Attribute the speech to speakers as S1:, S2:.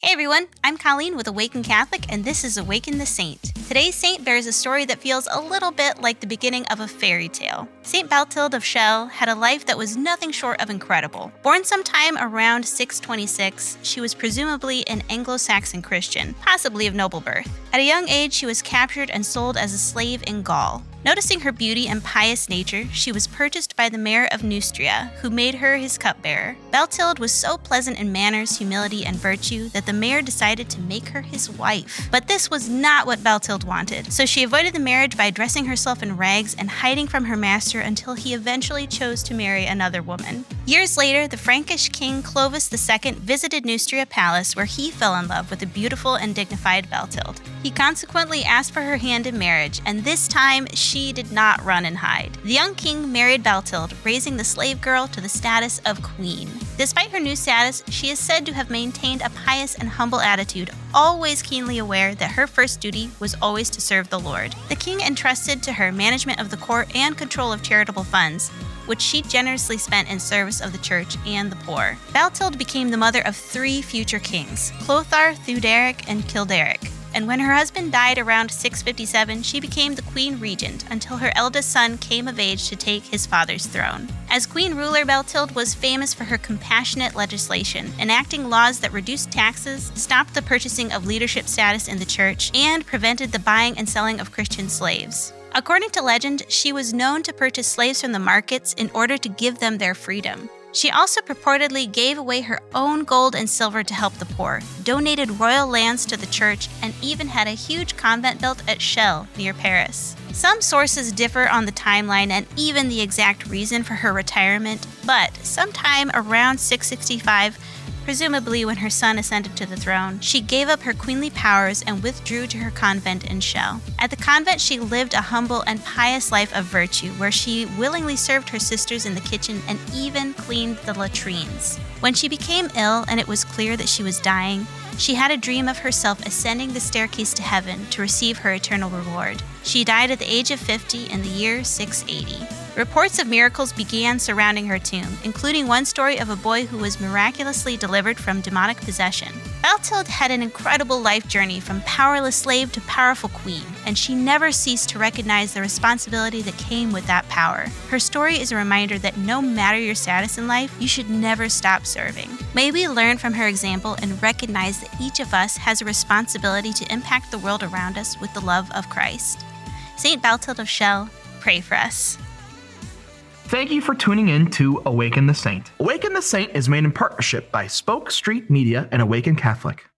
S1: Hey everyone, I'm Colleen with Awaken Catholic, and this is Awaken the Saint. Today's saint bears a story that feels a little bit like the beginning of a fairy tale. Saint Balthild of Chelles had a life that was nothing short of incredible. Born sometime around 626, she was presumably an Anglo Saxon Christian, possibly of noble birth. At a young age, she was captured and sold as a slave in Gaul. Noticing her beauty and pious nature, she was purchased by the mayor of Neustria, who made her his cupbearer. Balthild was so pleasant in manners, humility, and virtue that the mayor decided to make her his wife. But this was not what Balthild wanted, so she avoided the marriage by dressing herself in rags and hiding from her master until he eventually chose to marry another woman. Years later, the Frankish king Clovis II visited Neustria Palace, where he fell in love with the beautiful and dignified Balthild. He consequently asked for her hand in marriage, and this time she did not run and hide. The young king married Balthild, raising the slave girl to the status of queen. Despite her new status, she is said to have maintained a pious and humble attitude, always keenly aware that her first duty was always to serve the Lord. The king entrusted to her management of the court and control of charitable funds, which she generously spent in service of the church and the poor. Balthild became the mother of three future kings Clothar, Theuderic, and Childeric and when her husband died around 657, she became the queen regent until her eldest son came of age to take his father's throne. As queen ruler, Balthild was famous for her compassionate legislation, enacting laws that reduced taxes, stopped the purchasing of leadership status in the church, and prevented the buying and selling of Christian slaves. According to legend, she was known to purchase slaves from the markets in order to give them their freedom. She also purportedly gave away her own gold and silver to help the poor, donated royal lands to the church, and even had a huge convent built at Chelles near Paris. Some sources differ on the timeline and even the exact reason for her retirement, but sometime around 665, presumably when her son ascended to the throne, she gave up her queenly powers and withdrew to her convent in Chelles. At the convent, she lived a humble and pious life of virtue, where she willingly served her sisters in the kitchen and even cleaned the latrines. When she became ill and it was clear that she was dying, she had a dream of herself ascending the staircase to heaven to receive her eternal reward. She died at the age of 50 in the year 680. Reports of miracles began surrounding her tomb, including one story of a boy who was miraculously delivered from demonic possession. Balthild had an incredible life journey from powerless slave to powerful queen, and she never ceased to recognize the responsibility that came with that power. Her story is a reminder that no matter your status in life, you should never stop serving. May we learn from her example and recognize that each of us has a responsibility to impact the world around us with the love of Christ. St. Balthild of Chelles, pray for us.
S2: Thank you for tuning in to Awaken the Saint. Awaken the Saint is made in partnership by Spoke Street Media and Awaken Catholic.